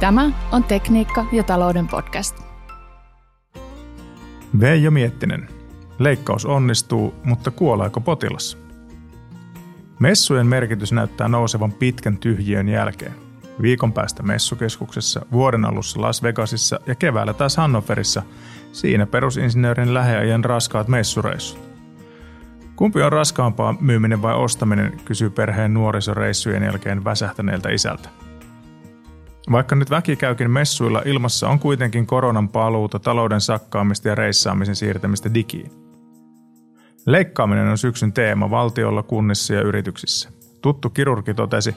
Tämä on Tekniikka ja talouden podcast. Veijo Miettinen. Leikkaus onnistuu, mutta kuoleeko potilas? Messujen merkitys näyttää nousevan pitkän tyhjiön jälkeen. Viikon päästä messukeskuksessa, vuoden alussa Las Vegasissa ja keväällä taas Hannoverissa, siinä perusinsinöörin läheajan raskaat messureissut. Kumpi on raskaampaa, myyminen vai ostaminen, kysyy perheen nuorisoreissujen jälkeen väsähtäneeltä isältä. Vaikka nyt väki käykin messuilla, ilmassa on kuitenkin koronan paluuta, talouden sakkaamista ja reissaamisen siirtämistä digiin. Leikkaaminen on syksyn teema valtiolla, kunnissa ja yrityksissä. Tuttu kirurgi totesi,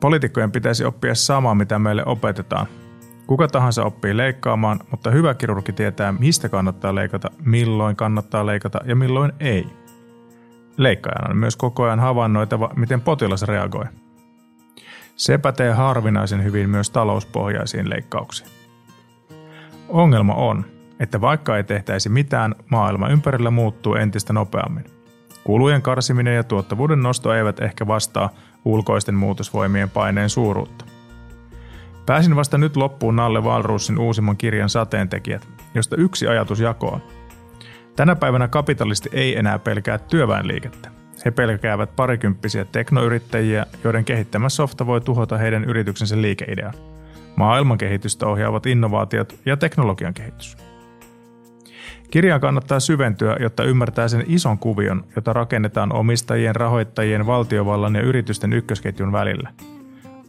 poliitikkojen pitäisi oppia samaa, mitä meille opetetaan. Kuka tahansa oppii leikkaamaan, mutta hyvä kirurgi tietää, mistä kannattaa leikata, milloin kannattaa leikata ja milloin ei. Leikkaajan on myös koko ajan havainnoitava, miten potilas reagoi. Se pätee harvinaisen hyvin myös talouspohjaisiin leikkauksiin. Ongelma on, että vaikka ei tehtäisi mitään, maailma ympärillä muuttuu entistä nopeammin. Kulujen karsiminen ja tuottavuuden nosto eivät ehkä vastaa ulkoisten muutosvoimien paineen suuruutta. Pääsin vasta nyt loppuun Nalle Valruussin uusimman kirjan Sateentekijät, josta yksi ajatus jakoa. Tänä päivänä kapitalisti ei enää pelkää työväenliikettä. He pelkäävät parikymppisiä teknoyrittäjiä, joiden kehittämä softa voi tuhota heidän yrityksensä liikeidean. Maailman kehitystä ohjaavat innovaatiot ja teknologian kehitys. Kirjaan kannattaa syventyä, jotta ymmärtää sen ison kuvion, jota rakennetaan omistajien, rahoittajien, valtiovallan ja yritysten ykkösketjun välillä.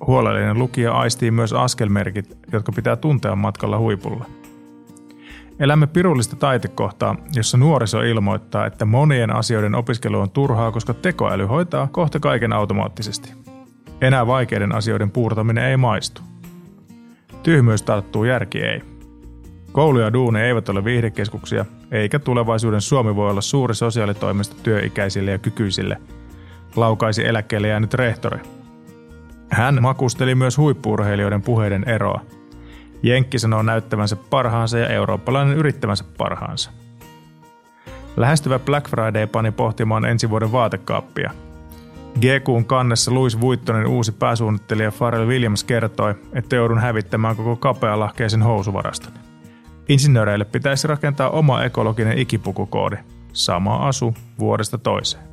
Huolellinen lukija aistii myös askelmerkit, jotka pitää tuntea matkalla huipulla. Elämme pirullista taitekohtaa, jossa nuoriso ilmoittaa, että monien asioiden opiskelu on turhaa, koska tekoäly hoitaa kohta kaiken automaattisesti. Enää vaikeiden asioiden puurtaminen ei maistu. Tyhmyys tarttuu, järki ei. Koulu ja duuni eivät ole viihdekeskuksia, eikä tulevaisuuden Suomi voi olla suuri sosiaalitoimisto työikäisille ja kykyisille, laukaisi eläkkeelle jäänyt rehtori. Hän makusteli myös huippuurheilijoiden puheiden eroa – Jenkki sanoo näyttävänsä parhaansa ja eurooppalainen yrittävänsä parhaansa. Lähestyvä Black Friday pani pohtimaan ensi vuoden vaatekaappia. GQn kannessa Louis Vuittonen uusi pääsuunnittelija Pharrell Williams kertoi, että joudun hävittämään koko kapealahkeisen housuvaraston. Insinööreille pitäisi rakentaa oma ekologinen ikipukukoodi. Sama asu vuodesta toiseen.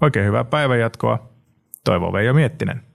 Oikein hyvää päivänjatkoa. Toivo Veijo Miettinen.